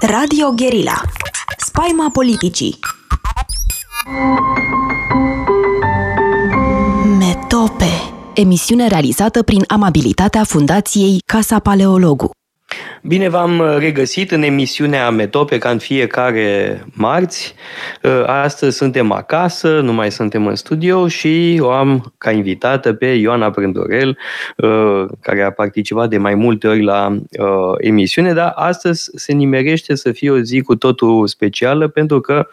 Radio Guerilla. Spaima politicii. Metope. Emisiune realizată prin amabilitatea Fundației Casa Paleologu Bine v-am regăsit în emisiunea Metope ca în fiecare marți. Astăzi suntem acasă, nu mai suntem în studio și o am ca invitată pe Ioana Prândorel, care a participat de mai multe ori la emisiune, dar astăzi se nimerește să fie o zi cu totul specială pentru că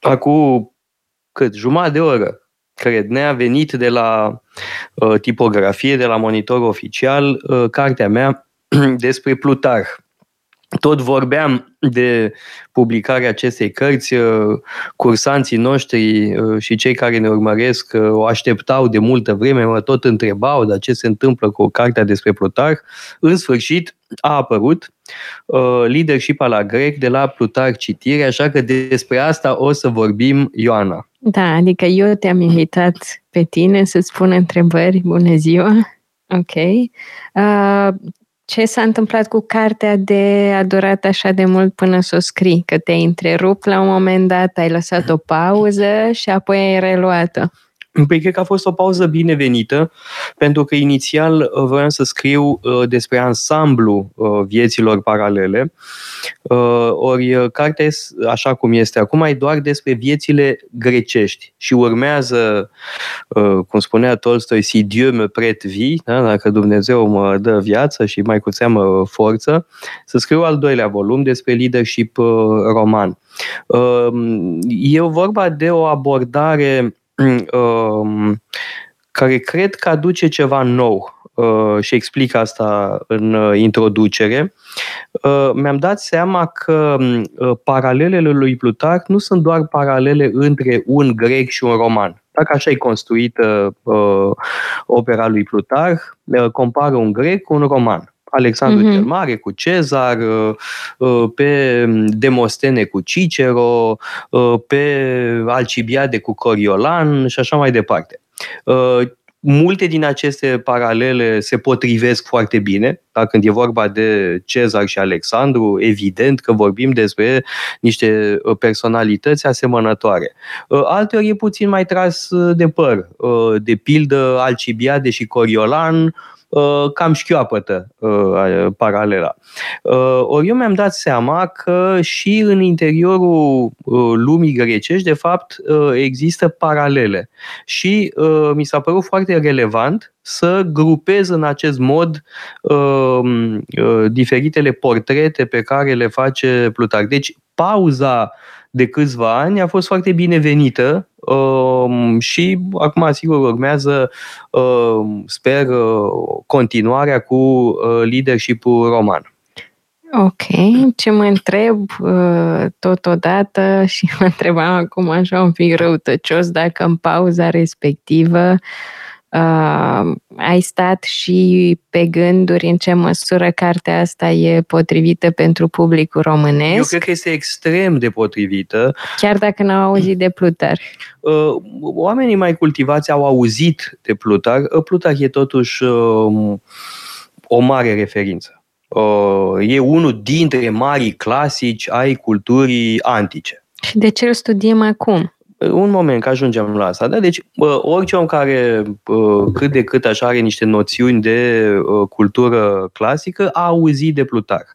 acum cât jumătate de oră cred, ne-a venit de la uh, tipografie, de la monitor oficial, uh, cartea mea despre Plutarh. Tot vorbeam de publicarea acestei cărți, uh, cursanții noștri uh, și cei care ne urmăresc uh, o așteptau de multă vreme, mă tot întrebau dar ce se întâmplă cu cartea despre Plutarh. În sfârșit a apărut Leadership la grec de la Plutarh citire, așa că despre asta o să vorbim, Ioana. Da, adică eu te-am invitat pe tine să-ți pun întrebări. Bună ziua! Ok. Uh, ce s-a întâmplat cu cartea de a durat așa de mult până să o scrii? Că te-ai întrerupt la un moment dat, ai lăsat o pauză și apoi ai reluat-o. Păi cred că a fost o pauză binevenită, pentru că inițial uh, vreau să scriu uh, despre ansamblu uh, vieților paralele, ori cartea, așa cum este acum, e doar despre viețile grecești și urmează, cum spunea Tolstoi, si Dieu me prête vie, da? dacă Dumnezeu mă dă viață și mai cu seamă forță, să scriu al doilea volum despre leadership roman. E vorba de o abordare Um, care cred că aduce ceva nou uh, și explic asta în uh, introducere, uh, mi-am dat seama că um, paralelele lui Plutarh nu sunt doar paralele între un grec și un roman. Dacă așa e construită opera lui Plutarh, compară un grec cu un roman. Alexandru mm-hmm. cel Mare cu Cezar, uh, uh, pe Demostene cu Cicero, uh, pe Alcibiade cu Coriolan și așa mai departe. Multe din aceste paralele se potrivesc foarte bine, dar când e vorba de Cezar și Alexandru, evident că vorbim despre niște personalități asemănătoare. Alteori e puțin mai tras de păr. De pildă, Alcibiade și Coriolan Uh, cam șchioapătă uh, paralela. Uh, ori eu mi-am dat seama că și în interiorul lumii grecești, de fapt, există paralele. Și mi s-a părut foarte relevant să grupez în acest mod diferitele portrete pe care le face Plutarh. Deci, pauza de câțiva ani a fost foarte binevenită uh, și acum, sigur, urmează, uh, sper, uh, continuarea cu uh, leadership-ul roman. Ok, ce mă întreb uh, totodată și mă întrebam acum așa un pic răutăcios dacă în pauza respectivă uh, ai stat și pe gânduri în ce măsură cartea asta e potrivită pentru publicul românesc? Eu cred că este extrem de potrivită. Chiar dacă n-au auzit de Plutar. Uh, oamenii mai cultivați au auzit de Plutar. Uh, Plutar e totuși uh, o mare referință. Uh, e unul dintre marii clasici ai culturii antice. Și de ce îl studiem acum? Un moment că ajungem la asta. Da? Deci, orice om care cât de cât așa are niște noțiuni de cultură clasică a auzit de Plutar.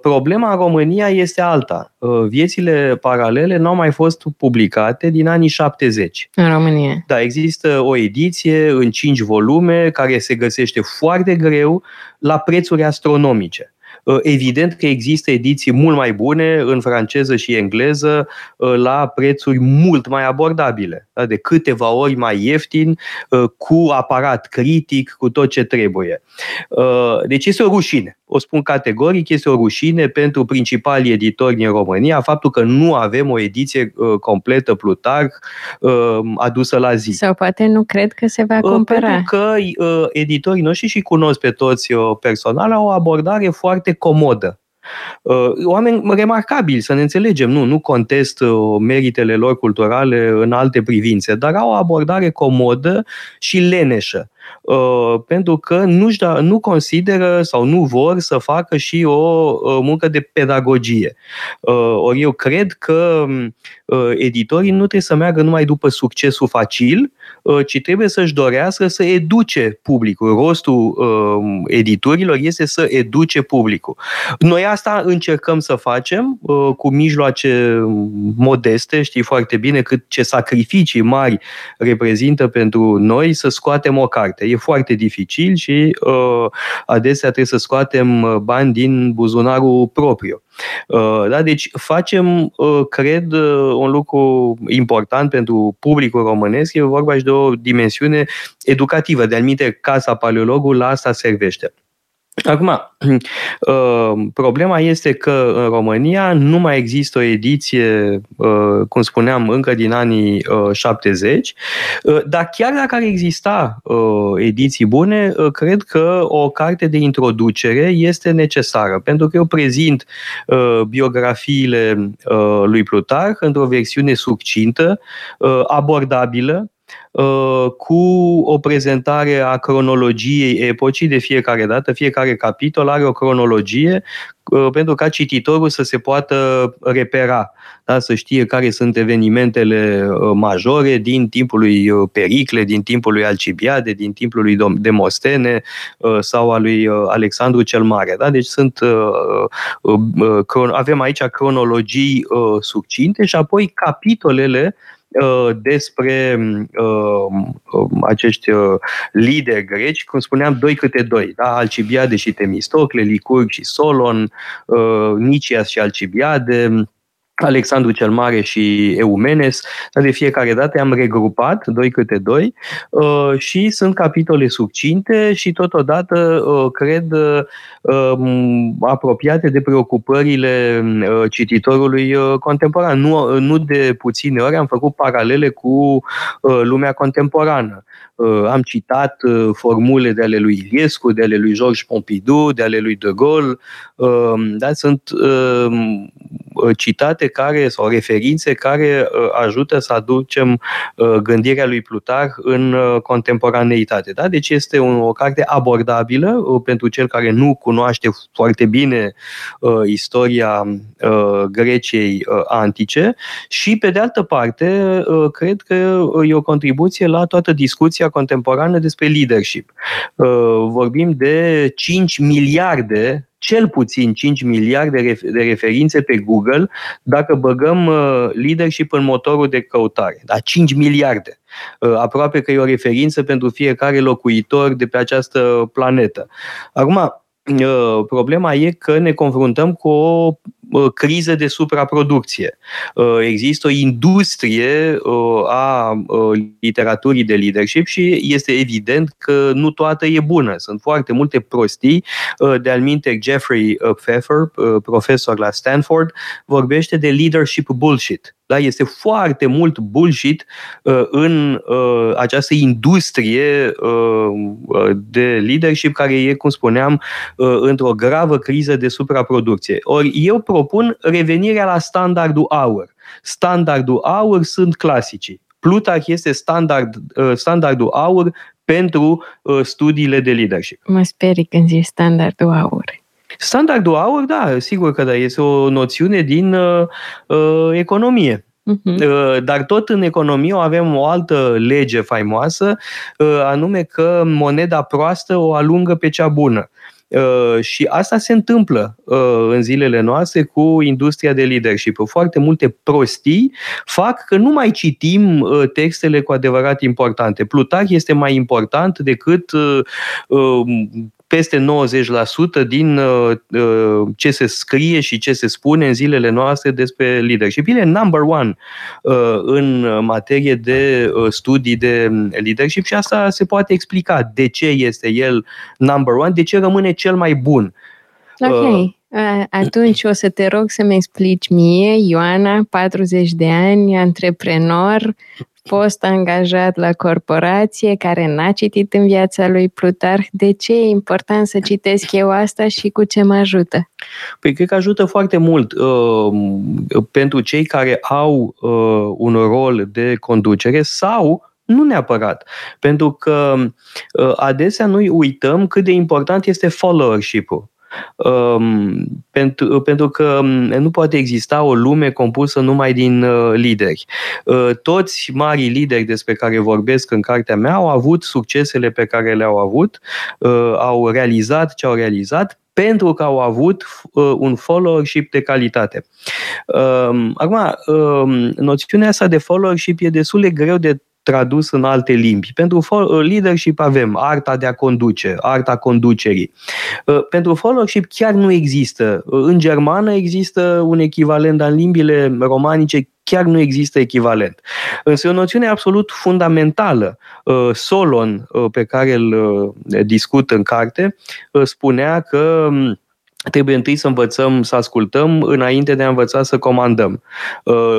Problema în România este alta. Viețile paralele nu au mai fost publicate din anii 70. În România. Da, există o ediție în 5 volume care se găsește foarte greu la prețuri astronomice. Uh, evident că există ediții mult mai bune în franceză și engleză uh, la prețuri mult mai abordabile, da? de câteva ori mai ieftin, uh, cu aparat critic, cu tot ce trebuie. Deci este o rușine. O spun categoric, este o rușine pentru principalii editori din România faptul că nu avem o ediție completă Plutarh adusă la zi. Sau poate nu cred că se va cumpăra. Pentru că editorii noștri și cunosc pe toți personal au o abordare foarte comodă. Uh, oameni remarcabili, să ne înțelegem, nu, nu contest uh, meritele lor culturale în alte privințe, dar au o abordare comodă și leneșă. Uh, pentru că nu, da, nu consideră sau nu vor să facă și o uh, muncă de pedagogie. Uh, ori eu cred că uh, editorii nu trebuie să meargă numai după succesul facil, uh, ci trebuie să-și dorească să educe publicul. Rostul uh, editorilor este să educe publicul. Noi asta încercăm să facem uh, cu mijloace modeste, știi foarte bine cât ce sacrificii mari reprezintă pentru noi să scoatem o carte. E foarte dificil și uh, adesea trebuie să scoatem uh, bani din buzunarul propriu. Uh, da? Deci facem, uh, cred, uh, un lucru important pentru publicul românesc, e vorba și de o dimensiune educativă. De anumite, Casa Paleologul la asta servește. Acum, uh, problema este că în România nu mai există o ediție, uh, cum spuneam, încă din anii 70, uh, dar chiar dacă ar exista ediții bune, cred că o carte de introducere este necesară, pentru că eu prezint biografiile lui Plutarh într-o versiune succintă, abordabilă, Uh, cu o prezentare a cronologiei epocii de fiecare dată. Fiecare capitol are o cronologie uh, pentru ca cititorul să se poată repera, da? să știe care sunt evenimentele uh, majore din timpul lui Pericle, din timpul lui Alcibiade, din timpul lui Demostene sau al lui Alexandru cel Mare. Da? Deci sunt, avem aici cronologii succinte și apoi capitolele Uh, despre uh, um, acești uh, lideri greci, cum spuneam, doi câte doi, da? Alcibiade și Temistocle, Licurg și Solon, Nicias și Alcibiade, Alexandru cel Mare și Eumenes, dar de fiecare dată am regrupat, doi câte doi, uh, și sunt capitole succinte și totodată, uh, cred, uh, um, apropiate de preocupările cititorului contemporan. Nu, nu de puține ori am făcut paralele cu lumea contemporană. Am citat formule de ale lui Iliescu, de ale lui Georges Pompidou, de ale lui De Gaulle, da? sunt citate care sau referințe care uh, ajută să aducem uh, gândirea lui Plutar în uh, contemporaneitate. Da? Deci este o carte abordabilă pentru cel care nu cunoaște foarte bine istoria Greciei antice și, pe de altă parte, cred că e o contribuție la toată discuția contemporană despre leadership. Vorbim de 5 miliarde cel puțin 5 miliarde de referințe pe Google dacă băgăm uh, leadership în motorul de căutare. Da, 5 miliarde. Uh, aproape că e o referință pentru fiecare locuitor de pe această planetă. Acum, Uh, problema e că ne confruntăm cu o uh, criză de supraproducție. Uh, există o industrie a literaturii de leadership și este evident că nu toată e bună. Sunt foarte multe prostii. De alminte, Jeffrey Pfeffer, profesor la Stanford, vorbește de leadership bullshit. Da? Este foarte mult bullshit uh, în uh, această industrie uh, de leadership care e, cum spuneam, uh, într-o gravă criză de supraproducție. Ori eu propun revenirea la standardul aur. Standardul aur sunt clasicii. Plutarh este standard, uh, standardul aur pentru uh, studiile de leadership. Mă sperii când zici standardul aur. Standardul aur, da, sigur că da, este o noțiune din uh, uh, economie. Uh-huh. Dar tot în economie avem o altă lege faimoasă, uh, anume că moneda proastă o alungă pe cea bună. Uh, și asta se întâmplă uh, în zilele noastre cu industria de leadership. Foarte multe prostii fac că nu mai citim uh, textele cu adevărat importante. Plutarh este mai important decât peste 90% din uh, uh, ce se scrie și ce se spune în zilele noastre despre leadership. El e number one uh, în materie de studii de leadership și asta se poate explica de ce este el number one, de ce rămâne cel mai bun. Ok. Atunci o să te rog să-mi explici mie, Ioana, 40 de ani, antreprenor, fost angajat la corporație care n-a citit în viața lui Plutarh, de ce e important să citesc eu asta și cu ce mă ajută? Păi cred că ajută foarte mult uh, pentru cei care au uh, un rol de conducere sau Nu neapărat. Pentru că adesea noi uităm cât de important este followership-ul. Um, pentru, pentru că um, nu poate exista o lume compusă numai din uh, lideri. Uh, toți marii lideri despre care vorbesc în cartea mea au avut succesele pe care le-au avut, uh, au realizat ce au realizat pentru că au avut uh, un followership de calitate. Uh, acum, uh, noțiunea asta de followership e destul de greu de tradus în alte limbi. Pentru leadership avem arta de a conduce, arta conducerii. Uh, pentru followership chiar nu există. Uh, în germană există un echivalent, dar în limbile romanice chiar nu există echivalent. Însă e o noțiune absolut fundamentală. Uh, Solon, pe care îl discut în carte, spunea că um, trebuie întâi să învățăm să ascultăm înainte de a învăța să comandăm.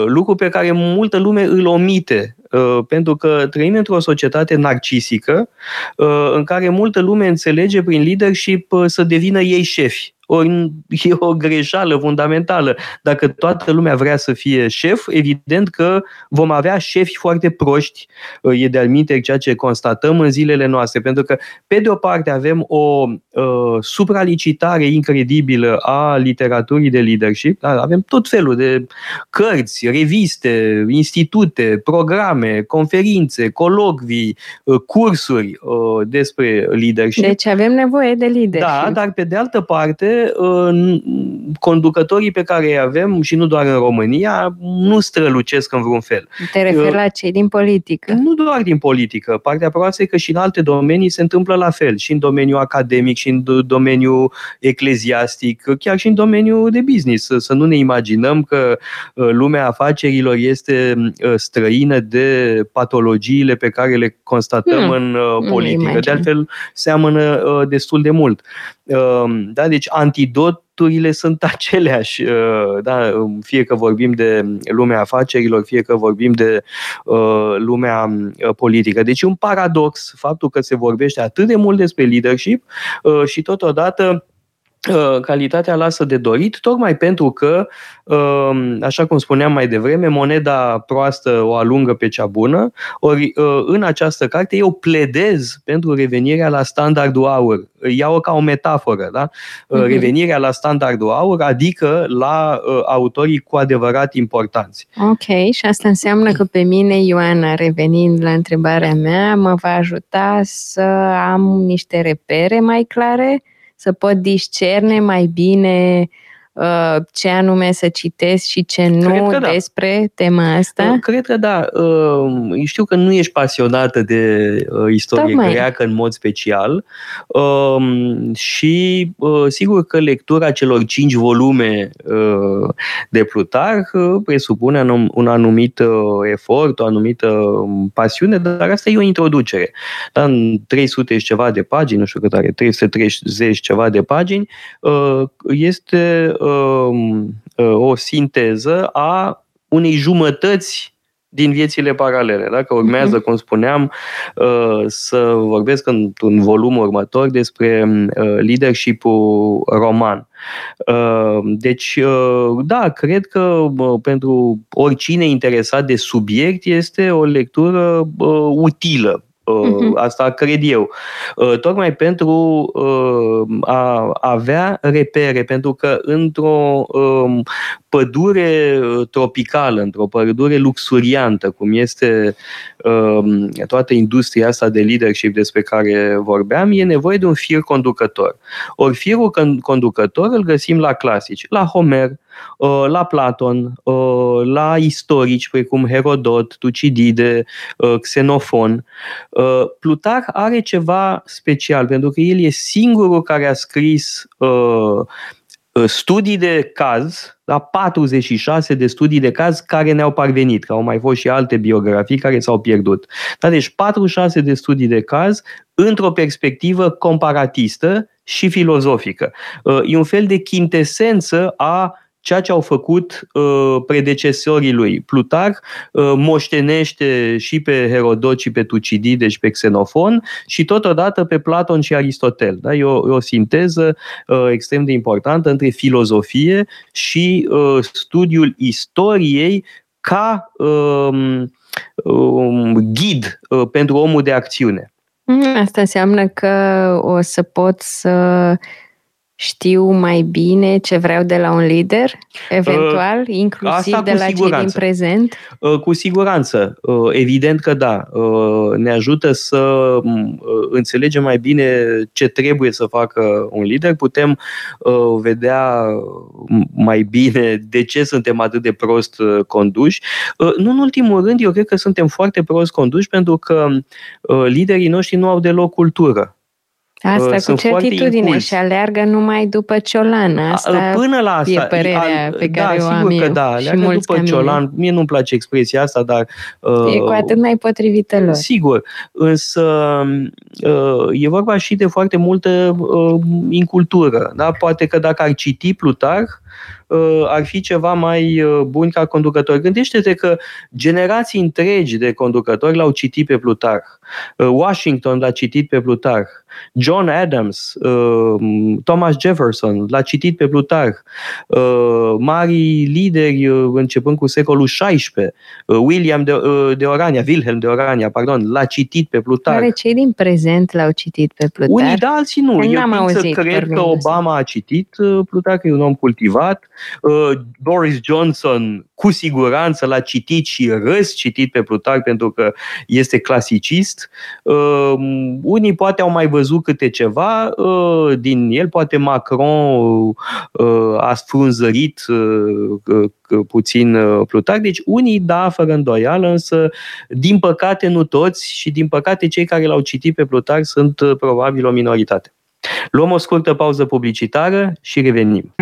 Lucru pe care multă lume îl omite Uh, pentru că trăim într-o societate narcisică uh, în care multă lume înțelege prin leadership uh, să devină ei șefi. Ori e o greșeală fundamentală. Dacă toată lumea vrea să fie șef, evident că vom avea șefi foarte proști, e de-al minte ceea ce constatăm în zilele noastre, pentru că, pe de o parte, avem o uh, supralicitare incredibilă a literaturii de leadership, da? avem tot felul de cărți, reviste, institute, programe, conferințe, colocvii, uh, cursuri uh, despre leadership. Deci avem nevoie de leadership. Da, dar pe de altă parte, conducătorii pe care îi avem, și nu doar în România, nu strălucesc în vreun fel. Te referi la cei din politică? Nu doar din politică. Partea proastă e că și în alte domenii se întâmplă la fel. Și în domeniul academic, și în domeniul ecleziastic, chiar și în domeniul de business. Să nu ne imaginăm că uh, lumea afacerilor este uh, străină de patologiile pe care le constatăm hmm, în uh, politică. De altfel, seamănă destul de mult. Da, deci antidoturile sunt aceleași, uh, da? fie că vorbim de lumea afacerilor, fie că vorbim de uh, lumea uh, politică. Deci un paradox faptul că se vorbește atât de mult despre leadership uh, și totodată Uh, calitatea lasă de dorit, tocmai pentru că, uh, așa cum spuneam mai devreme, moneda proastă o alungă pe cea bună, ori uh, în această carte eu pledez pentru revenirea la standardul aur. Iau-o ca o metaforă, da? Uh-huh. Revenirea la standardul aur, adică la autorii cu adevărat importanți. Ok, și asta înseamnă că pe mine, Ioana, revenind la întrebarea mea, mă va ajuta să am niște repere mai clare să pot discerne mai bine uh, ce anume să citesc și ce nu da. despre tema asta? Uh, cred că da. Uh, știu că nu ești pasionată de istorie Tocmai. greacă în mod special um, și sigur că lectura celor cinci volume de Plutarh presupune un anumit efort, o anumită um, pasiune, dar asta e o introducere. Da, în 300 și ceva de pagini, nu știu cât are, 330 ceva de pagini, este Um, uh, o sinteză a unei jumătăți din viețile paralele. Dacă urmează, mhm. cum spuneam, uh, să vorbesc într-un volum următor despre uh, leadership-ul roman. Deci, da, cred că pentru oricine interesat de subiect este o lectură utilă Uh-huh. Asta cred eu. Uh, tocmai pentru uh, a avea repere, pentru că într-o um, pădure tropicală, într-o pădure luxuriantă, cum este um, toată industria asta de leadership despre care vorbeam, e nevoie de un fir conducător. Ori firul conducător îl găsim la clasici, la Homer, Uh, la Platon, uh, la istorici precum Herodot, Tucidide, uh, Xenofon. Plutar are ceva special pentru că el e singurul care a scris studii de caz, la 46 de studii de caz care ne-au parvenit, că au mai fost și alte biografii care s-au pierdut. Da, deci 46 de studii de caz într-o perspectivă comparatistă și filozofică. E un fel de chintesență a ceea ce au făcut uh, predecesorii lui. Plutar uh, moștenește și pe Herodot și pe Tucidide și pe Xenofon și totodată pe Platon și Aristotel. Da? E, o, e o sinteză uh, extrem de importantă între filozofie și uh, studiul istoriei ca uh, um, ghid uh, pentru omul de acțiune. Mm, asta înseamnă că o să pot să știu mai bine ce vreau de la un lider, eventual, uh, inclusiv de la siguranță. cei din prezent? Uh, cu siguranță. Uh, evident că da. Uh, ne ajută să uh, înțelegem mai bine ce trebuie să facă un lider. Putem uh, vedea mai bine de ce suntem atât de prost uh, conduși. Uh, nu în ultimul rând, eu cred că suntem foarte prost conduși pentru că uh, liderii noștri nu au deloc cultură. Asta uh, cu certitudine și aleargă numai după ciolan. Asta Până la asta. E părerea al, pe da, care o am sigur eu că da, aleargă după ciolan. Mie nu-mi place expresia asta, dar... Uh, e cu atât mai potrivită lor. Sigur. Însă uh, e vorba și de foarte multă uh, incultură. Da? Poate că dacă ar citi Plutarh, uh, ar fi ceva mai uh, bun ca conducător. Gândește-te că generații întregi de conducători l-au citit pe Plutarh. Uh, Washington l-a citit pe Plutarh. John Adams, Thomas Jefferson l-a citit pe Plutarh. Mari lideri începând cu secolul XVI, William de, de Orania, Wilhelm de Orania, pardon, l-a citit pe Plutarh. Care cei din prezent l-au citit pe Plutarh? Unii da, alții nu. Eu am auzit, să cred că Obama a citit Plutarh, e un om cultivat. Uh, Boris Johnson cu siguranță l-a citit și răs citit pe Plutarh pentru că este clasicist. Uh, unii poate au mai văzut câte ceva uh, din el, poate Macron a sfrunzărit puțin Plutarh, deci unii da, fără îndoială, însă din păcate nu toți și din păcate cei care l-au citit pe Plutarh sunt probabil o minoritate. Luăm o scurtă pauză publicitară și revenim.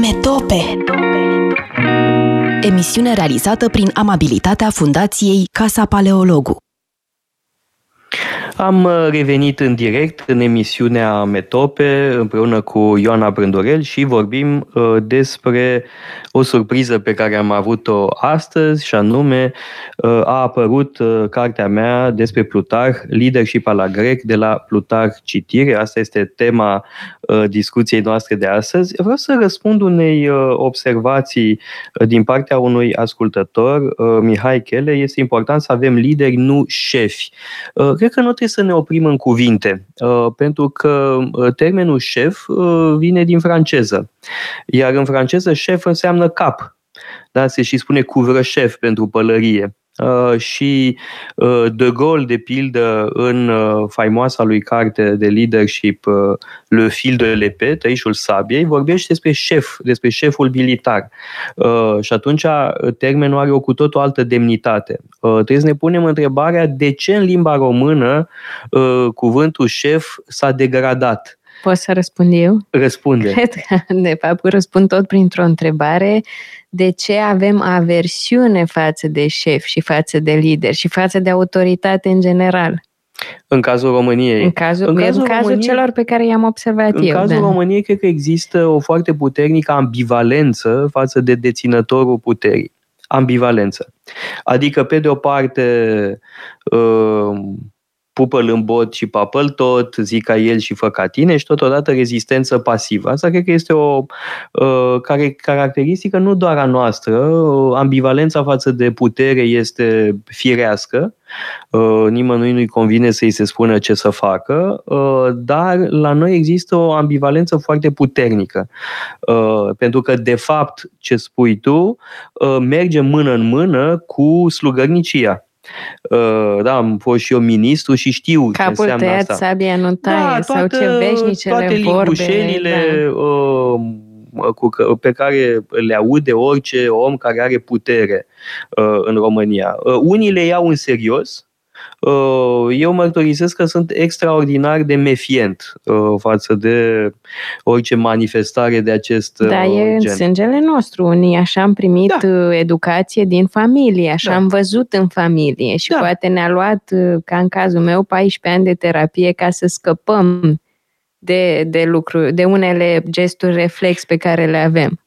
Metope Emisiune realizată prin amabilitatea Fundației Casa Paleologu. Am uh, revenit în direct în emisiunea Metope împreună cu Ioana Brândorel și vorbim uh, despre o surpriză pe care am avut-o astăzi și anume uh, a apărut cartea mea despre Plutar, Leadership la grec de la Plutar Citire. Asta este tema discuției noastre de astăzi. Vreau să răspund unei observații din partea unui ascultător, Mihai Chele. Este important să avem lideri, nu șefi. Cred că nu trebuie să ne oprim în cuvinte, uh, pentru că uh, termenul șef uh, vine din franceză. Iar în franceză șef înseamnă cap. Da? Se și spune cuvrășef pentru pălărie. Uh, și uh, De Gaulle, de pildă, în uh, faimoasa lui carte de leadership Le fil de l'épée, tăișul sabiei, vorbește despre șef, despre șeful militar. Și atunci termenul are o cu tot o altă demnitate. Trebuie să ne punem întrebarea de ce în limba română cuvântul șef s-a degradat. Pot să răspund eu? Răspunde. Cred că, de fapt, răspund tot printr-o întrebare de ce avem aversiune față de șef și față de lider și față de autoritate în general. În cazul României. În cazul, în cazul, în cazul României, celor pe care i-am observat în eu. În cazul da. României, cred că există o foarte puternică ambivalență față de deținătorul puterii. Ambivalență. Adică, pe de o parte, uh, pupă-l în bot și papă tot, zic ca el și fă ca tine și totodată rezistență pasivă. Asta cred că este o uh, care, caracteristică nu doar a noastră, uh, ambivalența față de putere este firească, uh, nimănui nu-i convine să-i se spună ce să facă, uh, dar la noi există o ambivalență foarte puternică, uh, pentru că de fapt ce spui tu uh, merge mână în mână cu slugărnicia. Uh, da, am fost și eu ministru și știu Capul ce înseamnă tăiat, asta. sabia nu taie, da, toată, sau ce veșnicele toate vorbe. Da. Uh, cu, pe care le aude orice om care are putere uh, în România. Uh, unii le iau în serios, Uh, eu mărturisesc că sunt extraordinar de mefient uh, față de orice manifestare de acest da, gen. Da, e în sângele nostru. Unii așa am primit da. educație din familie, așa da. am văzut în familie și da. poate ne-a luat, ca în cazul meu, 14 ani de terapie ca să scăpăm de, de lucruri, de unele gesturi reflex pe care le avem.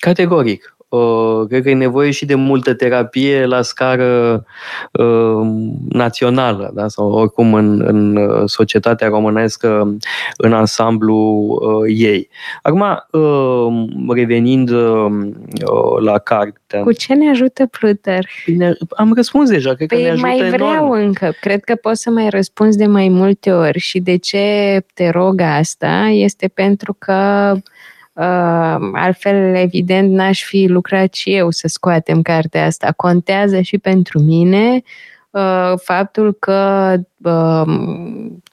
Categoric. Uh, cred că e nevoie și de multă terapie la scară uh, națională, da? sau oricum în, în uh, societatea românească, în ansamblu uh, ei. Acum, uh, revenind uh, la carte. Cu ce ne ajută Plutar? Bine, am răspuns deja, cred păi că ne ajută mai vreau enorm. încă. Cred că poți să mai răspunzi de mai multe ori. Și de ce te rog asta este pentru că Uh, altfel, evident, n-aș fi lucrat și eu să scoatem cartea asta. Contează și pentru mine uh, faptul că uh,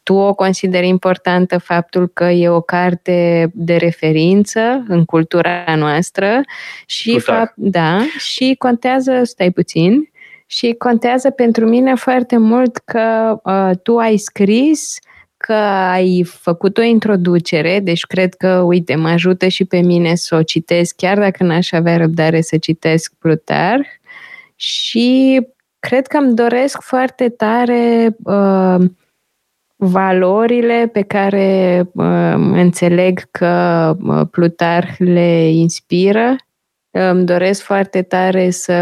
tu o consideri importantă, faptul că e o carte de referință în cultura noastră și, fapt, da, și contează, stai puțin, și contează pentru mine foarte mult că uh, tu ai scris că ai făcut o introducere, deci cred că, uite, mă ajută și pe mine să o citesc, chiar dacă n-aș avea răbdare să citesc Plutarh și cred că îmi doresc foarte tare uh, valorile pe care uh, înțeleg că uh, Plutarh le inspiră. Îmi doresc foarte tare să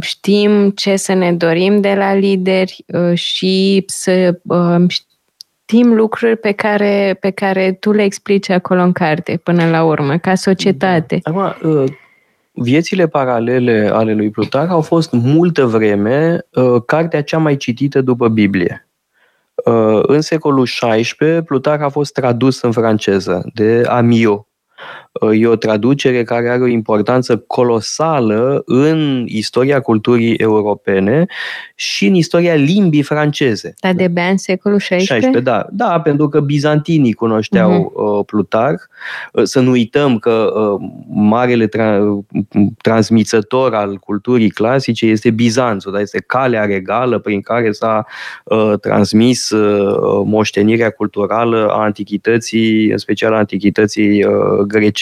știm ce să ne dorim de la lideri și să știm lucruri pe care, pe care tu le explici acolo în carte până la urmă, ca societate. Acum, viețile paralele ale lui Plutar au fost multă vreme cartea cea mai citită după Biblie. În secolul XVI, Plutar a fost tradus în franceză de Amio, E o traducere care are o importanță colosală în istoria culturii europene și în istoria limbii franceze. Dar de bea în secolul XVI? 16, da. Da, pentru că bizantinii cunoșteau uh-huh. Plutarh. Uh, să nu uităm că uh, marele tra- transmițător al culturii clasice este Bizanțul, da? este calea regală prin care s-a uh, transmis uh, moștenirea culturală a antichității, în special a antichității uh, grecești.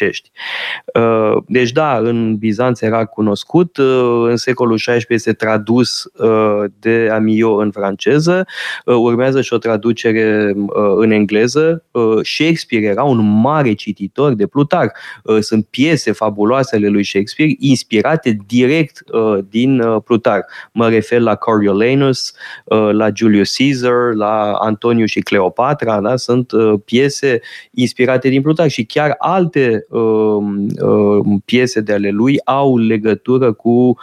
Uh, deci da, în Bizanț era cunoscut, uh, în secolul XVI este tradus uh, de Amio în franceză, urmează și o traducere în engleză. Shakespeare era un mare cititor de Plutarh. Sunt piese fabuloase ale lui Shakespeare inspirate direct din Plutarh. Mă refer la Coriolanus, la Julius Caesar, la Antoniu și Cleopatra, da? sunt piese inspirate din Plutarh și chiar alte piese de ale lui au legătură cu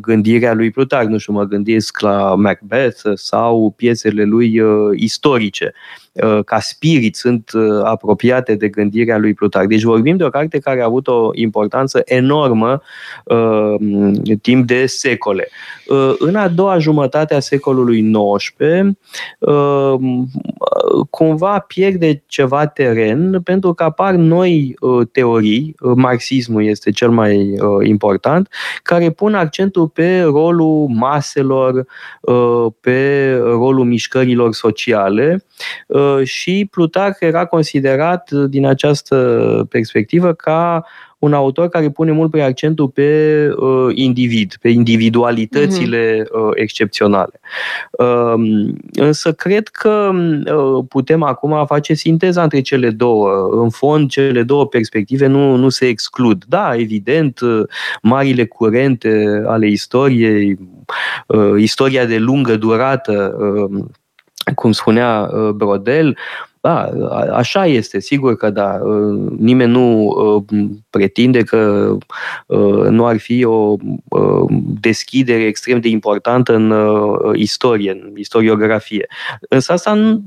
gândirea lui Plutarh. Nu știu, mă gândesc la Macbeth sau piesele lui istorice. Uh, ca spirit sunt uh, apropiate de gândirea lui Plutarh. Deci vorbim de o carte care a avut o importanță enormă uh, timp de secole. Uh, în a doua jumătate a secolului XIX, uh, cumva pierde ceva teren pentru că apar noi uh, teorii, marxismul este cel mai important, care pun accentul pe rolul maselor, pe rolul mișcărilor sociale și Plutarh era considerat din această perspectivă ca un autor care pune mult pe accentul pe uh, individ, pe individualitățile uh-huh. uh, excepționale. Uh, însă cred că uh, putem acum face sinteza între cele două. În fond, cele două perspective nu, nu se exclud. Da, evident, uh, marile curente ale istoriei, uh, istoria de lungă durată, uh, cum spunea uh, Brodel, da, așa este, sigur că da. Uh, nimeni nu uh, pretinde că nu ar fi o deschidere extrem de importantă în istorie, în istoriografie. Însă asta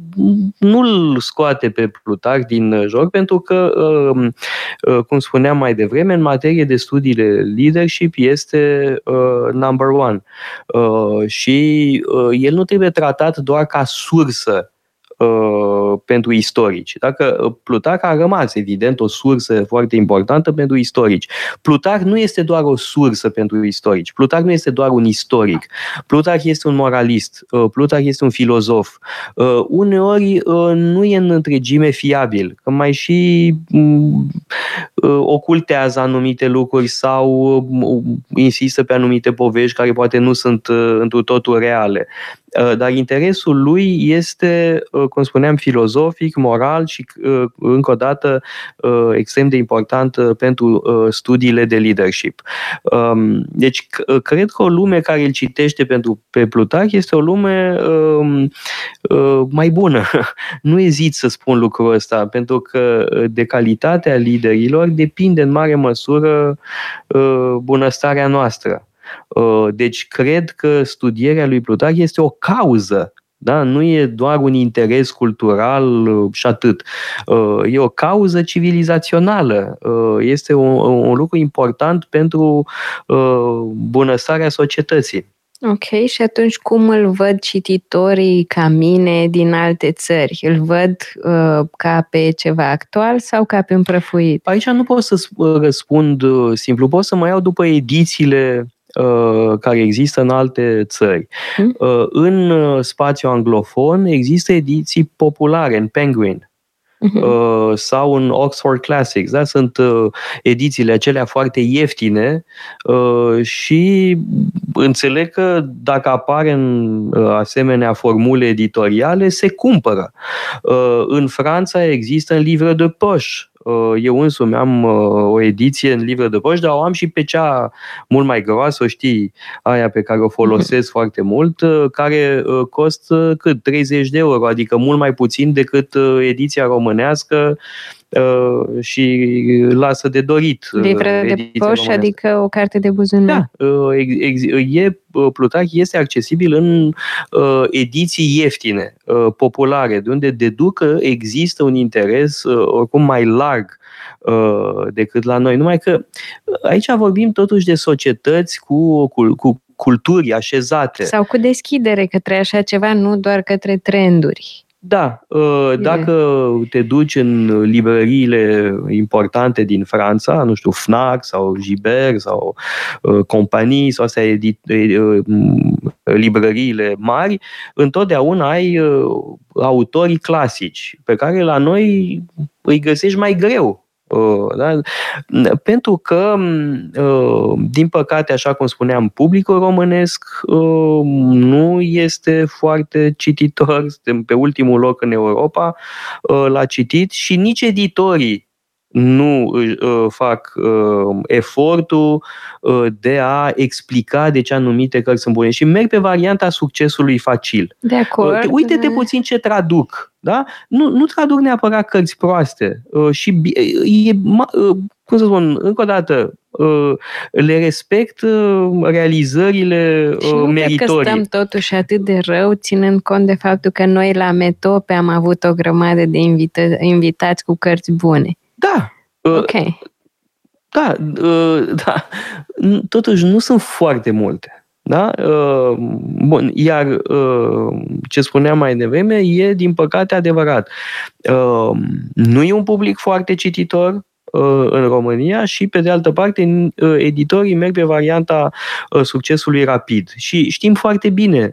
nu-l scoate pe Plutar din joc, pentru că, cum spuneam mai devreme, în materie de studiile leadership este number one. Și el nu trebuie tratat doar ca sursă Uh, pentru istorici. Dacă uh, Plutarh a rămas, evident, o sursă foarte importantă pentru istorici. Plutarh nu este doar o sursă pentru istorici. Plutarh nu este doar un istoric. Plutarh este un moralist. Uh, Plutarh este un filozof. Uh, uneori uh, nu e în întregime fiabil, că mai și mm, uh, ocultează anumite lucruri sau insistă pe anumite povești care poate nu sunt într totul reale. dar interesul lui este, cum spuneam, filozofic, moral și, încă o dată, extrem de important pentru studiile de leadership. Um, deci, cred că o lume care îl citește pentru pe Plutarh este o lume um, mai bună. Nu ezit să spun lucrul ăsta, pentru că de calitatea liderilor depinde în mare măsură bunăstarea noastră. Uh, deci cred că studierea lui Plutarh este o cauză da? Nu e doar un interes cultural uh, și atât. Uh, e o cauză civilizațională. Este un, un lucru important pentru bunăstarea societății. Ok, și atunci cum îl văd cititorii ca mine din alte țări? Îl văd uh, ca pe ceva actual sau ca pe un prăfuit? Aici nu pot să răspund simplu, pot să mă iau după edițiile Uh, care există în alte țări. Hmm? Uh, în uh, spațiu anglofon există ediții populare în Penguin. Uh-huh. sau în Oxford Classics. Da? Sunt edițiile acelea foarte ieftine și înțeleg că dacă apar în asemenea formule editoriale, se cumpără. În Franța există în livre de poș Uh, eu însumi am uh, o ediție în livră de poș, dar o am și pe cea mult mai groasă, știi, aia pe care o folosesc mm foarte mult, uh, care costă cât? 30 de euro, adică mult mai puțin decât ediția românească Uh, și lasă de dorit. Uh, Livră de poș, adică o carte de buzunar. Da, uh, e, Plutarh este accesibil în ediții ieftine, populare, de unde deduc că există un interes oricum mai larg decât la noi. Numai că aici vorbim totuși de societăți cu, cu, cu culturi așezate. Sau cu deschidere către așa ceva, nu doar către trenduri. Da, ă, dacă te duci în librăriile importante din Franța, nu știu, FNAC sau Gibert sau ă, companii sau astea edit, ă, librăriile mari, întotdeauna ai autorii clasici pe care la noi îi găsești mai greu. Uh, da? Pentru că, uh, din păcate, așa cum spuneam, publicul românesc uh, nu este foarte cititor, suntem pe ultimul loc în Europa la citit și nici editorii nu uh, fac uh, efortul uh, de a explica de ce anumite cărți sunt bune și merg pe varianta succesului facil. De acord. Uh, uite-te puțin ce traduc. Da? Nu, nu traduc neapărat cărți proaste. Uh, și e, uh, cum să spun, încă o dată, uh, le respect uh, realizările și nu meritorii. că stăm totuși atât de rău, ținând cont de faptul că noi la Metope am avut o grămadă de invită- invitați cu cărți bune. Da. Uh, ok. Da, uh, da. Totuși nu sunt foarte multe. Da? Uh, bun, iar ce spuneam mai devreme e, din păcate, adevărat. Nu e un public foarte cititor, în România și, pe de altă parte, editorii merg pe varianta succesului rapid. Și știm foarte bine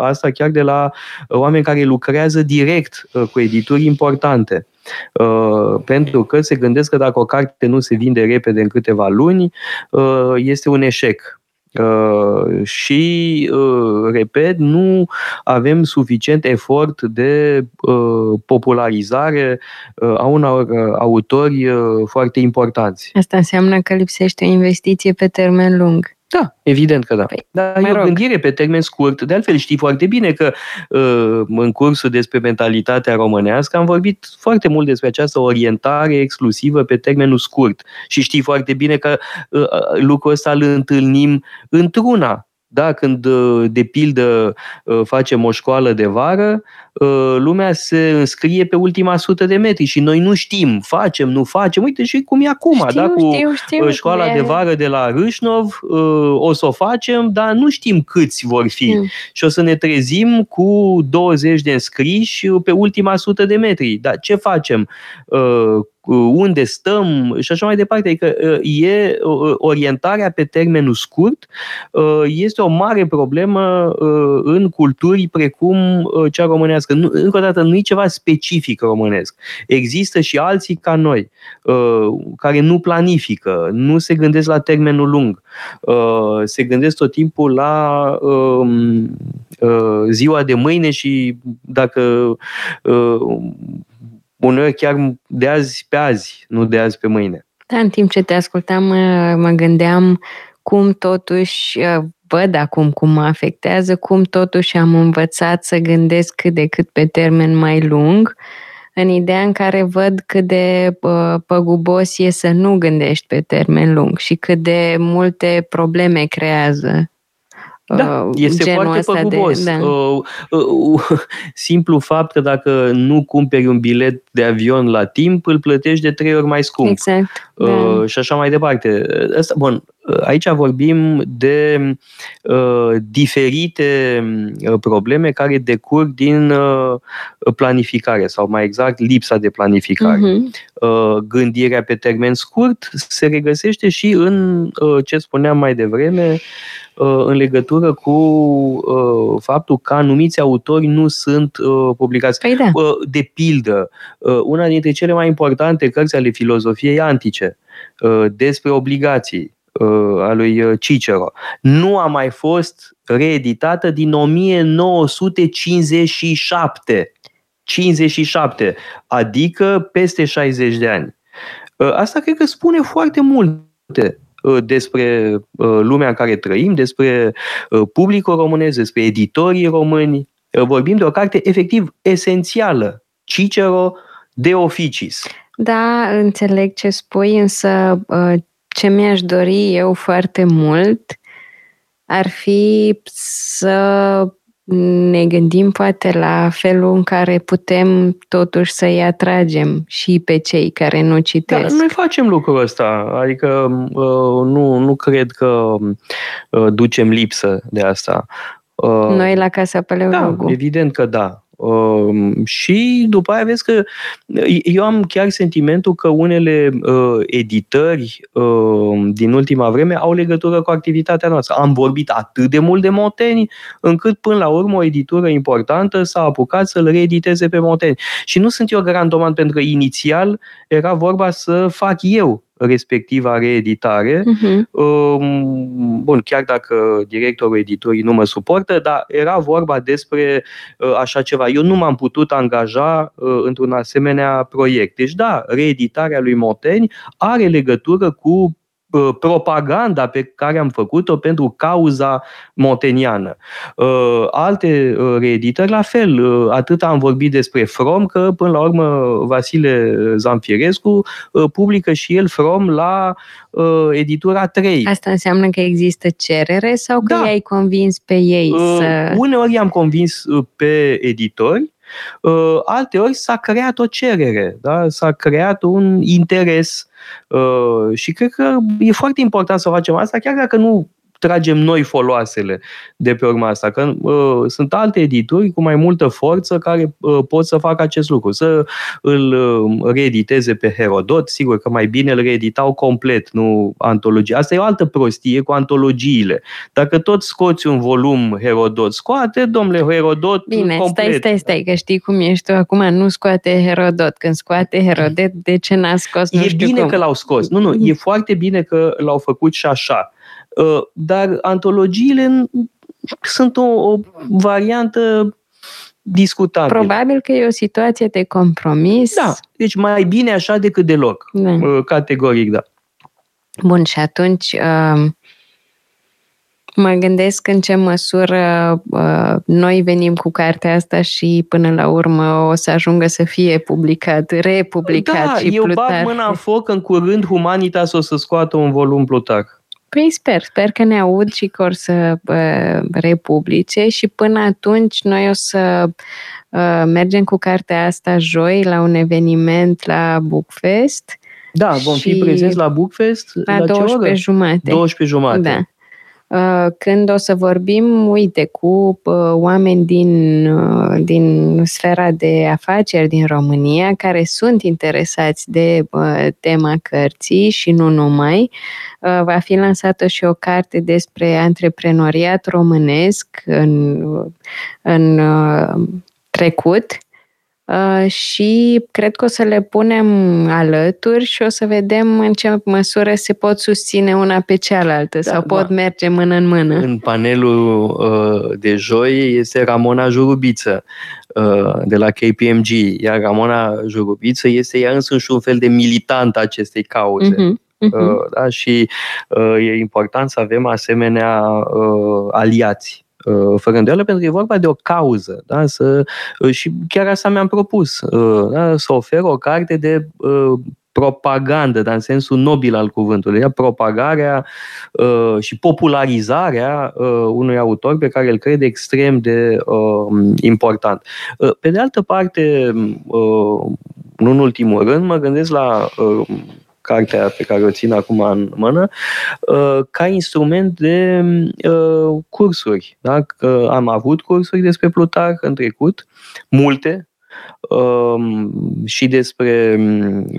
asta chiar de la oameni care lucrează direct cu edituri importante. Uh, pentru că se gândesc că dacă o carte nu se vinde repede în câteva luni, uh, este un eșec. Uh, și, uh, repet, nu avem suficient efort de uh, popularizare uh, a unor autori foarte importanți. Asta înseamnă că lipsește o investiție pe termen lung. Da, evident că da. Păi, Dar e o gândire pe termen scurt. De altfel, știi foarte bine că uh, în cursul despre mentalitatea românească am vorbit foarte mult despre această orientare exclusivă pe termenul scurt. Și știi foarte bine că uh, uh, lucrul ăsta îl întâlnim într-una da? Când, uh, de pildă, uh, facem o școală de vară, uh, lumea se înscrie pe ultima sută de metri și noi nu știm, facem, nu facem. Uite și cum e acum, știu, da? cu știu, știu, școala de vară de la Râșnov, o să o facem, dar nu știm câți vor fi. Mm. Și o să ne trezim cu 20 de înscriși pe ultima sută de metri. Dar ce facem? Unde stăm și așa mai departe. Adică e orientarea pe termenul scurt este o mare problemă în culturi precum cea românească. Încă o dată, nu e ceva specific românesc. Există și alții ca noi care nu planifică, nu se gândesc la termenul lung, se gândesc tot timpul la um, ziua de mâine și dacă uneori chiar de azi pe azi, nu de azi pe mâine. Da, în timp ce te ascultam, mă gândeam cum totuși uh, văd acum cum mă afectează, cum totuși am învățat să gândesc cât de cât pe termen mai lung, în ideea în care văd cât de uh, păgubos e să nu gândești pe termen lung și cât de multe probleme creează da, uh, este foarte păgubos. De, da. uh, uh, simplu fapt că dacă nu cumperi un bilet de avion la timp, îl plătești de trei ori mai scump. Exact. Uh, da. Și așa mai departe. Asta, bun, uh, aici vorbim de uh, diferite uh, probleme care decurg din uh, planificare sau mai exact lipsa de planificare. Uh-huh. Uh, gândirea pe termen scurt se regăsește și în uh, ce spuneam mai devreme, Uh, în legătură cu uh, faptul că anumiți autori nu sunt uh, publicați. Păi da. De pildă, una dintre cele mai importante cărți ale filozofiei antice despre obligații a lui Cicero nu a mai fost reeditată din 1957. 57, adică peste 60 de ani. Asta cred că spune foarte multe Uh, despre uh, lumea în care trăim, despre uh, publicul românesc, despre editorii români. Vorbim de o carte efectiv esențială, Cicero de Officis. Da, înțeleg ce spui, însă ce mi-aș dori eu foarte mult ar fi să ne gândim poate la felul în care putem totuși să-i atragem și pe cei care nu citesc. Da, noi facem lucrul ăsta, adică uh, nu, nu cred că uh, ducem lipsă de asta. Uh, noi la Casa Paleologu. Da, evident că da. Uh, și după aia vezi că eu am chiar sentimentul că unele uh, editări uh, din ultima vreme au legătură cu activitatea noastră. Am vorbit atât de mult de Moteni, încât până la urmă o editură importantă s-a apucat să-l reediteze pe Moteni. Și nu sunt eu grandoman pentru că inițial era vorba să fac eu respectiva reeditare. Uh-huh. Bun, chiar dacă directorul editorii nu mă suportă, dar era vorba despre uh, așa ceva. Eu nu m-am putut angaja uh, într-un asemenea proiect. Deci da, reeditarea lui Moteni are legătură cu Uh, propaganda pe care am făcut-o pentru cauza monteniană. Uh, alte uh, reeditări, la fel, atât am vorbit despre From, că până la urmă Vasile Zamfirescu publică și el From la editura 3. Asta înseamnă că există cerere sau că da. i-ai convins pe ei să... Uneori i-am convins pe editori, Uh, alteori s-a creat o cerere, da? s-a creat un interes uh, și cred că e foarte important să facem asta, chiar dacă nu tragem noi foloasele de pe urma asta, că uh, sunt alte edituri cu mai multă forță care uh, pot să facă acest lucru, să îl uh, reediteze pe Herodot, sigur că mai bine îl reeditau complet, nu antologie. Asta e o altă prostie cu antologiile. Dacă tot scoți un volum Herodot, scoate, domnule, Herodot Bine, complet. stai, stai, stai, că știi cum ești tu acum, nu scoate Herodot. Când scoate Herodot, de ce n-a scos? Nu e bine cum. că l-au scos. Nu, nu, e foarte bine că l-au făcut și așa. Uh, dar antologiile sunt o, o variantă discutabilă. Probabil că e o situație de compromis. Da, deci mai bine așa decât deloc. Da. Uh, categoric, da. Bun, și atunci uh, mă gândesc în ce măsură noi venim cu cartea asta și până la urmă o să ajungă să fie publicat, republicat da, și eu Plutar. bag mâna în foc, în curând Humanitas o să scoată un volum Plutar. Păi sper, sper că ne aud și că or să uh, republice și până atunci noi o să uh, mergem cu cartea asta joi la un eveniment la Bookfest. Da, vom fi prezenți la Bookfest. La, la 12 jumate. 12 jumate. Da. Uh, când o să vorbim, uite, cu uh, oameni din, uh, din sfera de afaceri din România care sunt interesați de tema cărții și nu numai, va fi lansată și o carte despre antreprenoriat românesc în, în trecut. Uh, și cred că o să le punem alături și o să vedem în ce măsură se pot susține una pe cealaltă da, sau pot da. merge mână în mână. În panelul uh, de joi este Ramona Jurubiță uh, de la KPMG, iar Ramona Jurubiță este ea însăși un fel de militant acestei cauze. Uh-huh. Uh-huh. Da? Și uh, e important să avem asemenea uh, aliați Uh, fără îndoială, pentru că e vorba de o cauză. Da? Să, uh, și chiar asta mi-am propus, uh, da? să ofer o carte de propagandă, dar în sensul nobil al cuvântului, da? propagarea uh, și popularizarea uh, unui autor pe care îl cred extrem de uh, important. Uh, pe de altă parte, uh, nu în ultimul rând, mă gândesc la uh, cartea pe care o țin acum în mână, uh, ca instrument de uh, cursuri. Da? Că am avut cursuri despre Plutarh în trecut, multe, Um, și despre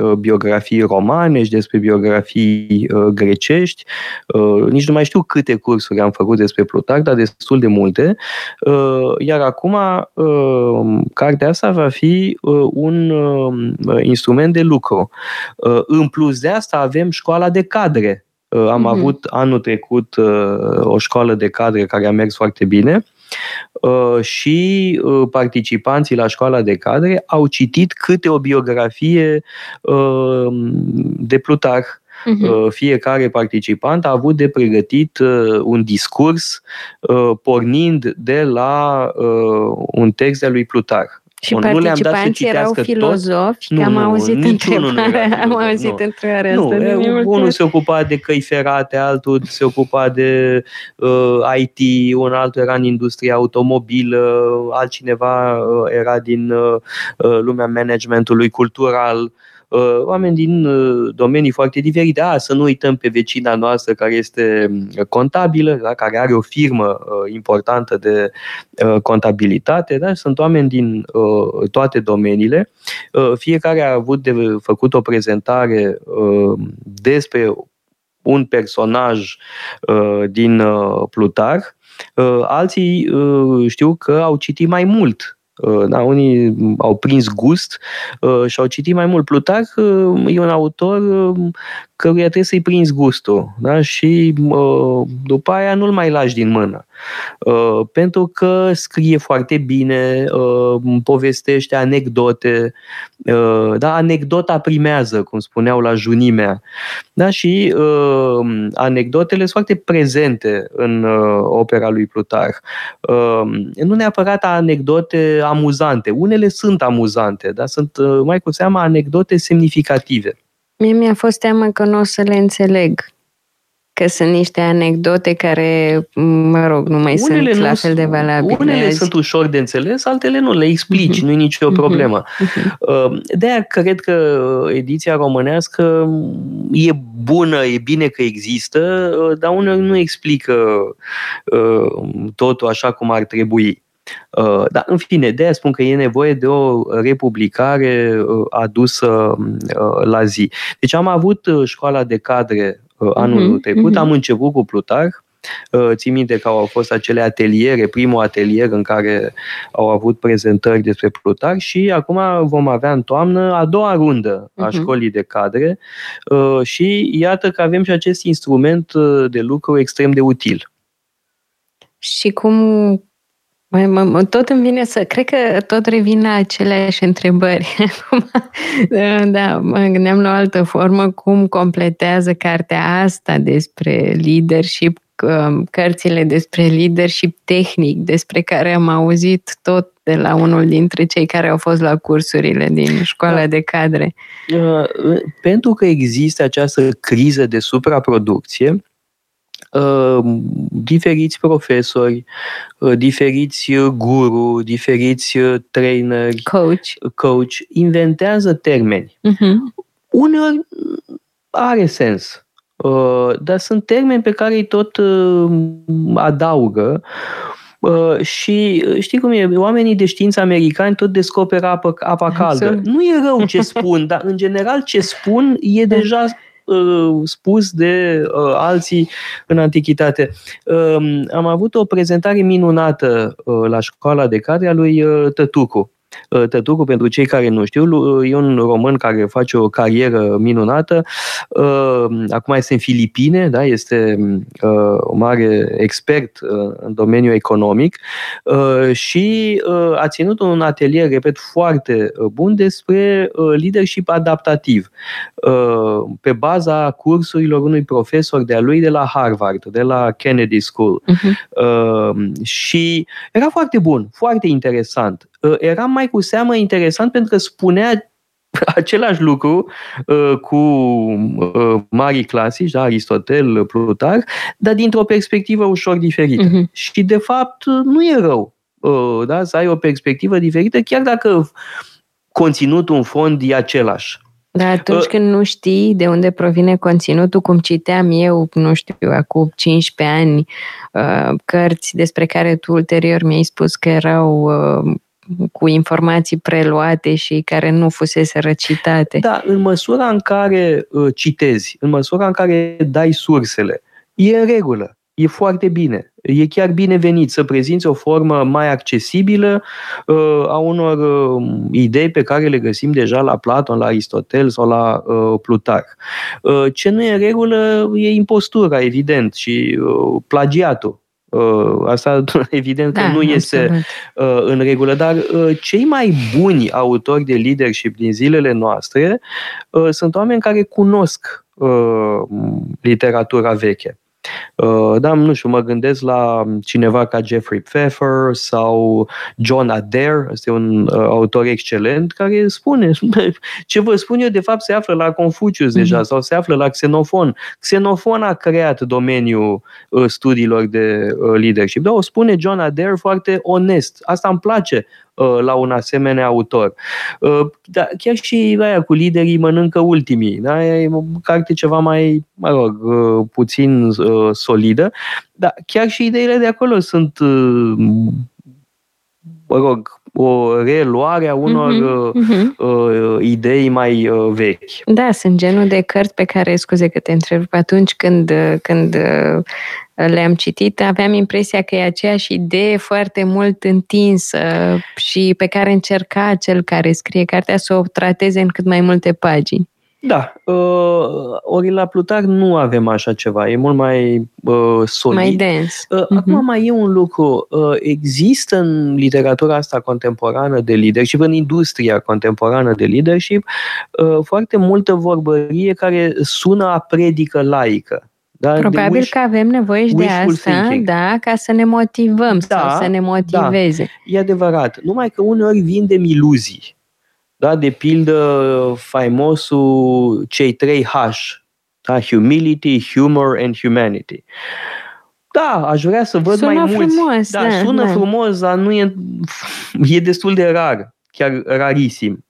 uh, biografii romane și despre biografii uh, grecești. Uh, nici nu mai știu câte cursuri am făcut despre Plutarh, dar destul de multe. Iar acum, cartea asta va fi un instrument de lucru. În plus de asta avem școala de cadre. Am mm-hmm. avut anul trecut o școală de cadre care a mers foarte bine Uh, și uh, participanții la școala de cadre au citit câte o biografie uh, de Plutarh. Uh-huh. Fiecare participant a avut de pregătit un discurs pornind de la un text al lui Plutarh. Și Bun, participanții nu erau filozofi, tot. că am auzit întrebarea, am auzit întrebarea asta nu, de Unul se ocupa de căi ferate, altul se ocupa de uh, IT, un altul era în industria automobilă, altcineva uh, era din uh, uh lumea managementului cultural. Uh, Uh, oameni din uh, domenii foarte diferite. A, să nu uităm pe vecina noastră care este uh, contabilă, da, care are o firmă importantă de contabilitate. Da? Sunt oameni din toate domeniile. Fiecare a avut de făcut o prezentare despre un personaj din Plutar. Alții știu că au citit mai mult Uh, da, unii au prins gust uh, și au citit mai mult. Plutarh uh, e un autor căruia trebuie să-i prinzi gustul da? și după aia nu-l mai lași din mână. Pentru că scrie foarte bine, povestește anecdote, da? anecdota primează, cum spuneau la junimea. Da? Și anecdotele sunt foarte prezente în opera lui Plutarh. Nu neapărat anecdote amuzante. Unele sunt amuzante, dar sunt uh, mai cu seama anecdote semnificative. Mie mi-a fost teamă că nu o să le înțeleg. Că sunt niște anecdote care, mă rog, nu mai unele sunt la fel de valabile. Unele azi. sunt ușor de înțeles, altele nu, le explici, uh-huh. nu e nicio mhm. problemă. Uh-huh. De-aia cred că ediția românească e bună, e bine că există, uh, dar uneori nu explică uh, totul așa cum ar trebui. Uh, dar, în fine, de aia spun că e nevoie de o republicare uh, adusă uh, la zi. Deci am avut școala de cadre anul uh-huh, trecut, uh-huh. am început cu Plutar, Țin minte că au fost acele ateliere, primul atelier în care au avut prezentări despre Plutar și acum vom avea în toamnă a doua rundă a uh-huh. școlii de cadre și iată că avem și acest instrument de lucru extrem de util. Și cum mai, mă, tot îmi vine să... Cred că tot revin la aceleași întrebări. da, mă gândeam la o altă formă. Cum completează cartea asta despre leadership um, cărțile despre leadership tehnic, despre care am auzit tot de la unul dintre cei care au fost la cursurile din școala da. de cadre. Uh, pentru că există această criză de supraproducție, Uh, diferiți profesori, uh, diferiți guru, diferiți uh, traineri, coach, coach inventează termeni. Uh-huh. Uneori are sens. dar sunt termeni pe care îi tot adaugă și știi cum e, oamenii de știință americani tot descoperă apă, apa caldă. Nu e rău ce spun, dar în general ce spun e da. deja uh, spus de uh, alții în antichitate. Uh, am avut o prezentare minunată uh, la școala de cadre a lui uh, Tătucu Uh, Tătucu, pentru cei care nu știu, uh, e un român care face o carieră minunată. Uh, acum este în Filipine, da? este un mare expert în domeniul economic și a ținut un atelier, repet, foarte bun despre leadership adaptativ pe baza cursurilor unui profesor de-a lui de la Harvard, de la Kennedy School. Uh-huh. Și era foarte bun, foarte interesant. Era mai cu seamă interesant pentru că spunea același lucru uh, cu uh, marii clasici, da, Aristotel, Plutar, dar dintr-o perspectivă ușor diferită. Uh-huh. Și, de fapt, nu e rău uh, da, să ai o perspectivă diferită, chiar dacă conținutul în fond e același. Dar atunci uh, când nu știi de unde provine conținutul, cum citeam eu, nu știu, acum 15 ani, uh, cărți despre care tu ulterior mi-ai spus că erau uh, cu informații preluate și care nu fusese recitate. Da, în măsura în care uh, citezi, în măsura în care dai sursele, e în regulă, e foarte bine. E chiar binevenit să prezinți o formă mai accesibilă uh, a unor uh, idei pe care le găsim deja la Platon, la Aristotel sau la uh, Plutarh. Uh, ce nu e în regulă e impostura, evident, și uh, plagiatul. Uh, asta evident că da, nu este absolut. Uh, în regulă, dar uh, cei mai buni autori de leadership din zilele noastre sunt oameni care cunosc literatura veche. Uh, da, nu știu, mă gândesc la cineva ca Jeffrey Pfeffer sau John Adair, este un uh, autor excelent, care spune, ce vă spun eu, de fapt, se află la Confucius deja, mm-hmm. sau se află la Xenofon. Xenofon a creat domeniul uh, studiilor de leadership. Da, o spune John Adair foarte onest. Asta îmi place Uh, la un asemenea autor. Uh, dar chiar și aia cu liderii mănâncă ultimii. Da? E o carte ceva mai, mă rog, uh, puțin solidă, dar chiar și ideile de acolo sunt mă rog, o reluare a unor uh-huh, uh-huh. Uh, idei mai uh, vechi. Da, sunt genul de cărți pe care, scuze că te întrerup, atunci când, când uh, le-am citit, aveam impresia că e aceeași idee foarte mult întinsă și pe care încerca cel care scrie cartea să o trateze în cât mai multe pagini. Da, uh, ori la Plutar nu avem așa ceva, e mult mai uh, solid. Mai dens. Uh, uh-huh. Acum mai e un lucru, uh, există în literatura asta contemporană de leadership, în industria contemporană de leadership, uh, foarte multă vorbărie care sună a predică laică. Da? Probabil wish, că avem nevoie și de asta, thinking. da, ca să ne motivăm da, sau să ne motiveze. Da, e adevărat. Numai că uneori vindem iluzii. Da? De pildă, faimosul cei trei H, da? Humility, Humor and Humanity. Da, aș vrea să văd sună mai mulți. Frumos, da, da, sună da. frumos, dar nu e, e destul de rar, chiar rarisim.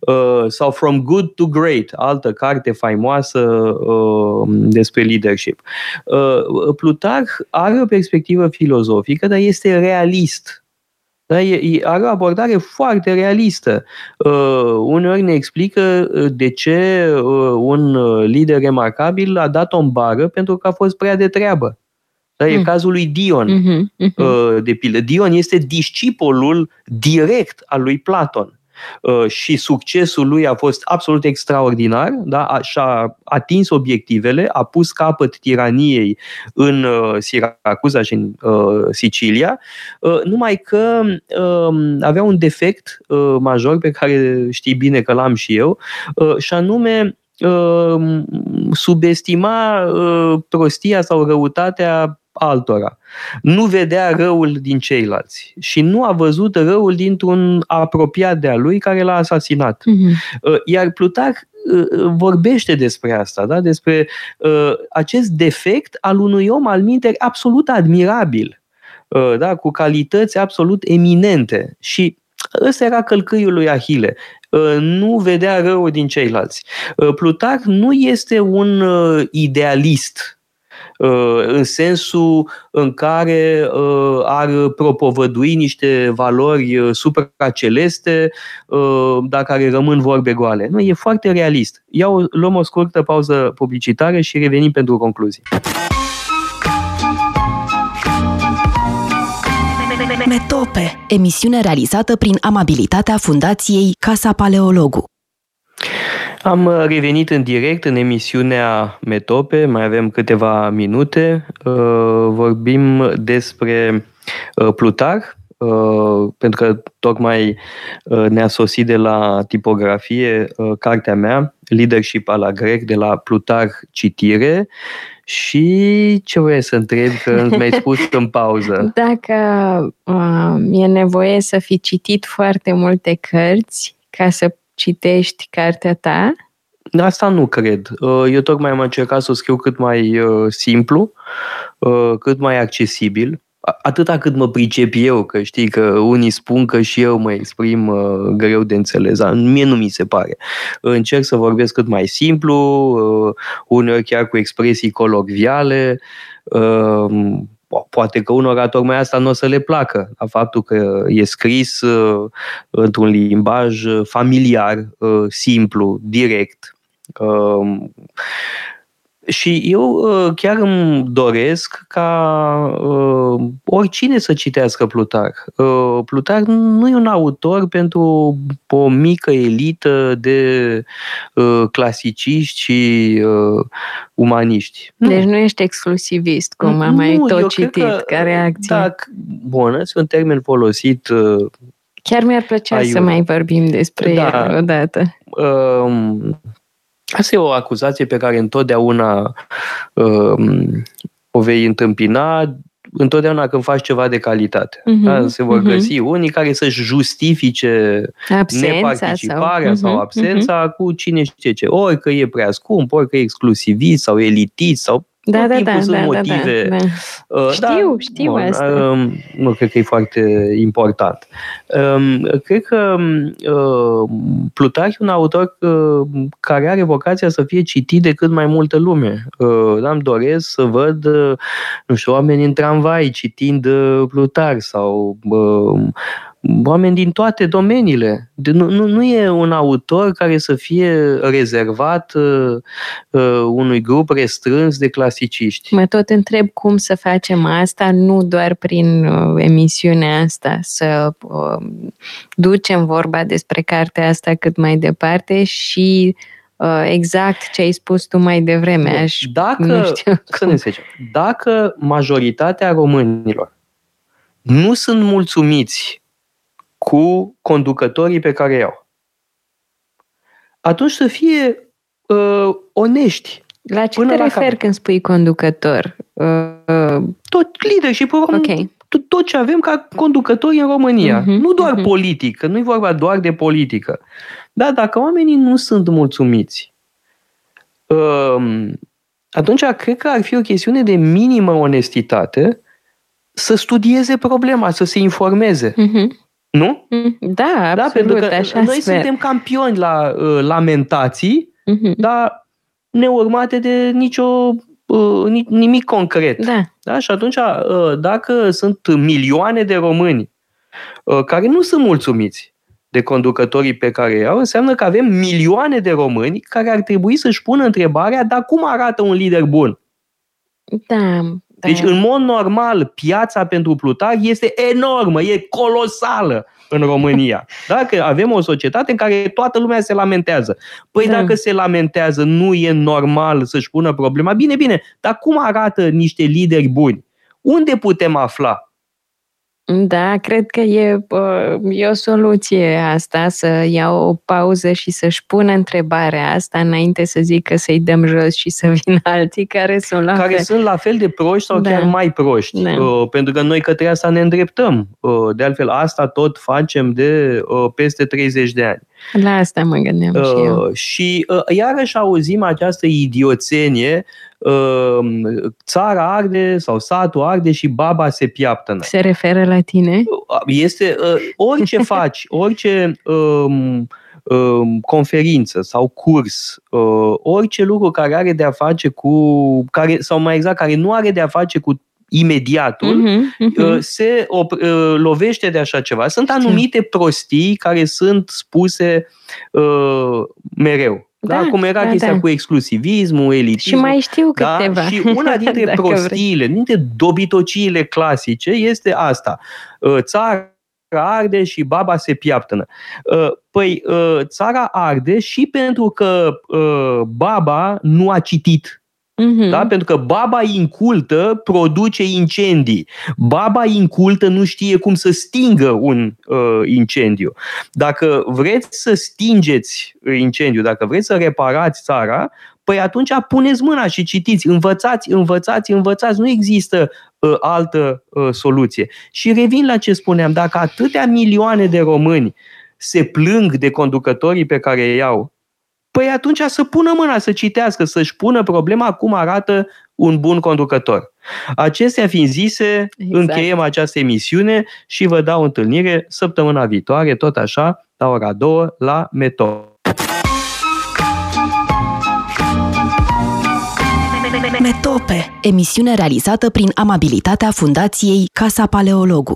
Uh, sau From Good to Great, altă carte faimoasă uh, despre leadership. Uh, Plutarh are o perspectivă filozofică, dar este realist. Da? E, are o abordare foarte realistă. Uh, uneori ne explică uh, de ce uh, un lider remarcabil a dat o bară pentru că a fost prea de treabă. Da? E mm. cazul lui Dion, mm-hmm, mm-hmm. de pildă. Dion este discipolul direct al lui Platon. Uh, și succesul lui a fost absolut extraordinar, da? și-a atins obiectivele, a pus capăt tiraniei în uh, Siracuza și în uh, Sicilia, numai că um, avea un defect major pe care știi bine că l-am și eu, și anume subestima prostia sau răutatea altora. Nu vedea răul din ceilalți și nu a văzut răul dintr-un apropiat de a lui care l-a asasinat. Mm-hmm. Iar Plutarh uh, uh, vorbește despre asta, da? despre uh, acest defect al unui om al minteri absolut admirabil, uh, da? cu calități absolut eminente. Și ăsta era călcâiul lui Ahile. nu vedea rău din ceilalți. Plutarh nu este un idealist în sensul în care ar propovădui niște valori supraceleste, dar care rămân vorbe goale. Nu, e foarte realist. Iau, luăm o scurtă pauză publicitară și revenim pentru concluzii. Metope, emisiune realizată prin amabilitatea Fundației Casa Paleologu. Am revenit în direct în emisiunea Metope, mai avem câteva minute. Uh, vorbim despre uh, Plutar, uh, pentru că tocmai ne-a sosit de la tipografie cartea mea, Leadership la grec, de la Plutar Citire, și ce vrei să întreb, că mi-ai spus în pauză? Dacă uh, e nevoie să fi citit foarte multe cărți ca să citești cartea ta? Asta nu cred. Uh, eu tocmai am încercat să o scriu cât mai uh, simplu, uh, cât mai accesibil, atâta cât mă pricep eu, că știi că unii spun că și eu mă exprim uh, greu de înțeles, dar mie nu mi se pare. Încerc să vorbesc cât mai simplu, uh, uneori chiar cu expresii colocviale, uh, poate că unora tocmai asta nu o să le placă, la faptul că e scris uh, într-un limbaj familiar, uh, simplu, direct. Uh, și eu uh, chiar îmi doresc ca uh, oricine să citească Plutar. Uh, Plutar nu e un autor pentru o mică elită de clasiciști și umaniști. Deci nu ești exclusivist, cum am mai tot citit că, ca reacție. Da, bun, este un termen folosit Chiar mi-ar plăcea aiurea. să mai vorbim despre da, el odată. Uh, Asta e o acuzație pe care întotdeauna uh, o vei întâmpina întotdeauna când faci ceva de calitate. Uh-huh, da? Se vor uh-huh. găsi unii care să-și justifice absența neparticiparea sau, sau absența uh-huh. cu cine știe ce. Ori că e prea scump, ori că e exclusivist sau elitist sau da, tot da, timpul da, sunt da, motive. Da, da. Uh, știu, da, știu bun, asta. Um, nu cred că e foarte important. Um, cred că uh, Plutarh e un autor uh, care are vocația să fie citit de cât mai multă lume. Uh, da, îmi doresc să văd, uh, nu știu, oameni în tramvai citind uh, Plutarh sau uh, oameni din toate domeniile. De, nu, nu, nu e un autor care să fie rezervat uh, uh, unui grup restrâns de clasiciști. Mă tot întreb cum să facem asta, nu doar prin uh, emisiunea asta, să uh, ducem vorba despre cartea asta cât mai departe și uh, exact ce ai spus tu mai devreme. Aș, dacă, nu știu să ne zicem, dacă majoritatea românilor nu sunt mulțumiți cu conducătorii pe care iau. Atunci să fie uh, onești. La ce te referi la când spui conducător? Uh, tot leadership okay. tot, tot ce avem ca conducători în România. Uh-huh, nu doar uh-huh. politic, că nu e vorba doar de politică. Dar dacă oamenii nu sunt mulțumiți, uh, atunci cred că ar fi o chestiune de minimă onestitate să studieze problema, să se informeze. Uh-huh. Nu? Mm, da, da absolut, pentru că așa noi sper. suntem campioni la uh, lamentații, uh-huh. dar neurmate de nicio uh, nimic concret. Da. da? Și atunci, uh, dacă sunt milioane de români uh, care nu sunt mulțumiți de conducătorii pe care au, înseamnă că avem milioane de români care ar trebui să-și pună întrebarea, dar cum arată un lider bun? Da, deci, în mod normal, piața pentru Plutar este enormă, e colosală în România. Dacă avem o societate în care toată lumea se lamentează. Păi da. dacă se lamentează, nu e normal să-și pună problema. Bine, bine, dar cum arată niște lideri buni? Unde putem afla? Da, cred că e, e o soluție asta, să ia o pauză și să-și pună întrebarea asta înainte să zică să-i dăm jos și să vină alții care sunt la care fel. sunt la fel de proști sau da. chiar mai proști. Da. Uh, pentru că noi către asta ne îndreptăm. Uh, de altfel, asta tot facem de uh, peste 30 de ani. La asta mă gândeam uh, și eu. Și uh, iarăși auzim această idioțenie uh, țara arde sau satul arde și baba se piaptă. Se referă la tine? Este uh, orice faci, orice um, conferință sau curs, orice lucru care are de a face cu, care, sau mai exact, care nu are de a face cu imediatul, uh-huh, uh-huh. se op- uh, lovește de așa ceva. Sunt anumite prostii care sunt spuse uh, mereu. Da, da, cum era da, chestia da. cu exclusivismul, elitismul. Și mai știu da? câteva. Și una dintre prostiile, vrei. dintre dobitociile clasice este asta. Uh, țara arde și baba se piaptănă. Uh, păi, uh, țara arde și pentru că baba nu a citit Uh-huh. Da? Pentru că baba incultă produce incendii. Baba incultă nu știe cum să stingă un uh, incendiu. Dacă vreți să stingeți incendiu, dacă vreți să reparați țara, păi atunci puneți mâna și citiți, învățați, învățați, învățați. Nu există uh, altă uh, soluție. Și revin la ce spuneam, dacă atâtea milioane de români se plâng de conducătorii pe care îi iau, Păi atunci să pună mâna, să citească, să-și pună problema cum arată un bun conducător. Acestea fiind zise, exact. încheiem această emisiune și vă dau întâlnire săptămâna viitoare, tot așa, la ora 2, la Meto. Metope, emisiune realizată prin amabilitatea Fundației Casa Paleologu.